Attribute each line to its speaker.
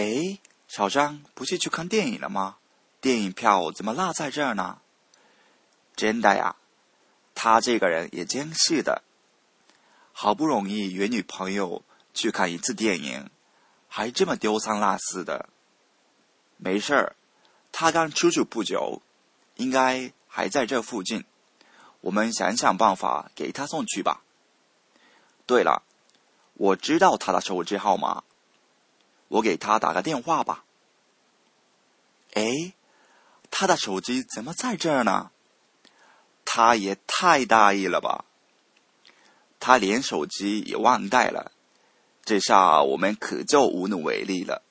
Speaker 1: 哎，小张不是去看电影了吗？电影票怎么落在这儿呢？真的呀，他这个人也真是的，好不容易约女朋友去看一次电影，还这么丢三落四的。没事儿，他刚出去不久，应该还在这附近。我们想想办法给他送去吧。对了，我知道他的手机号码。我给他打个电话吧。哎，他的手机怎么在这儿呢？他也太大意了吧！他连手机也忘带了，这下我们可就无能为力了。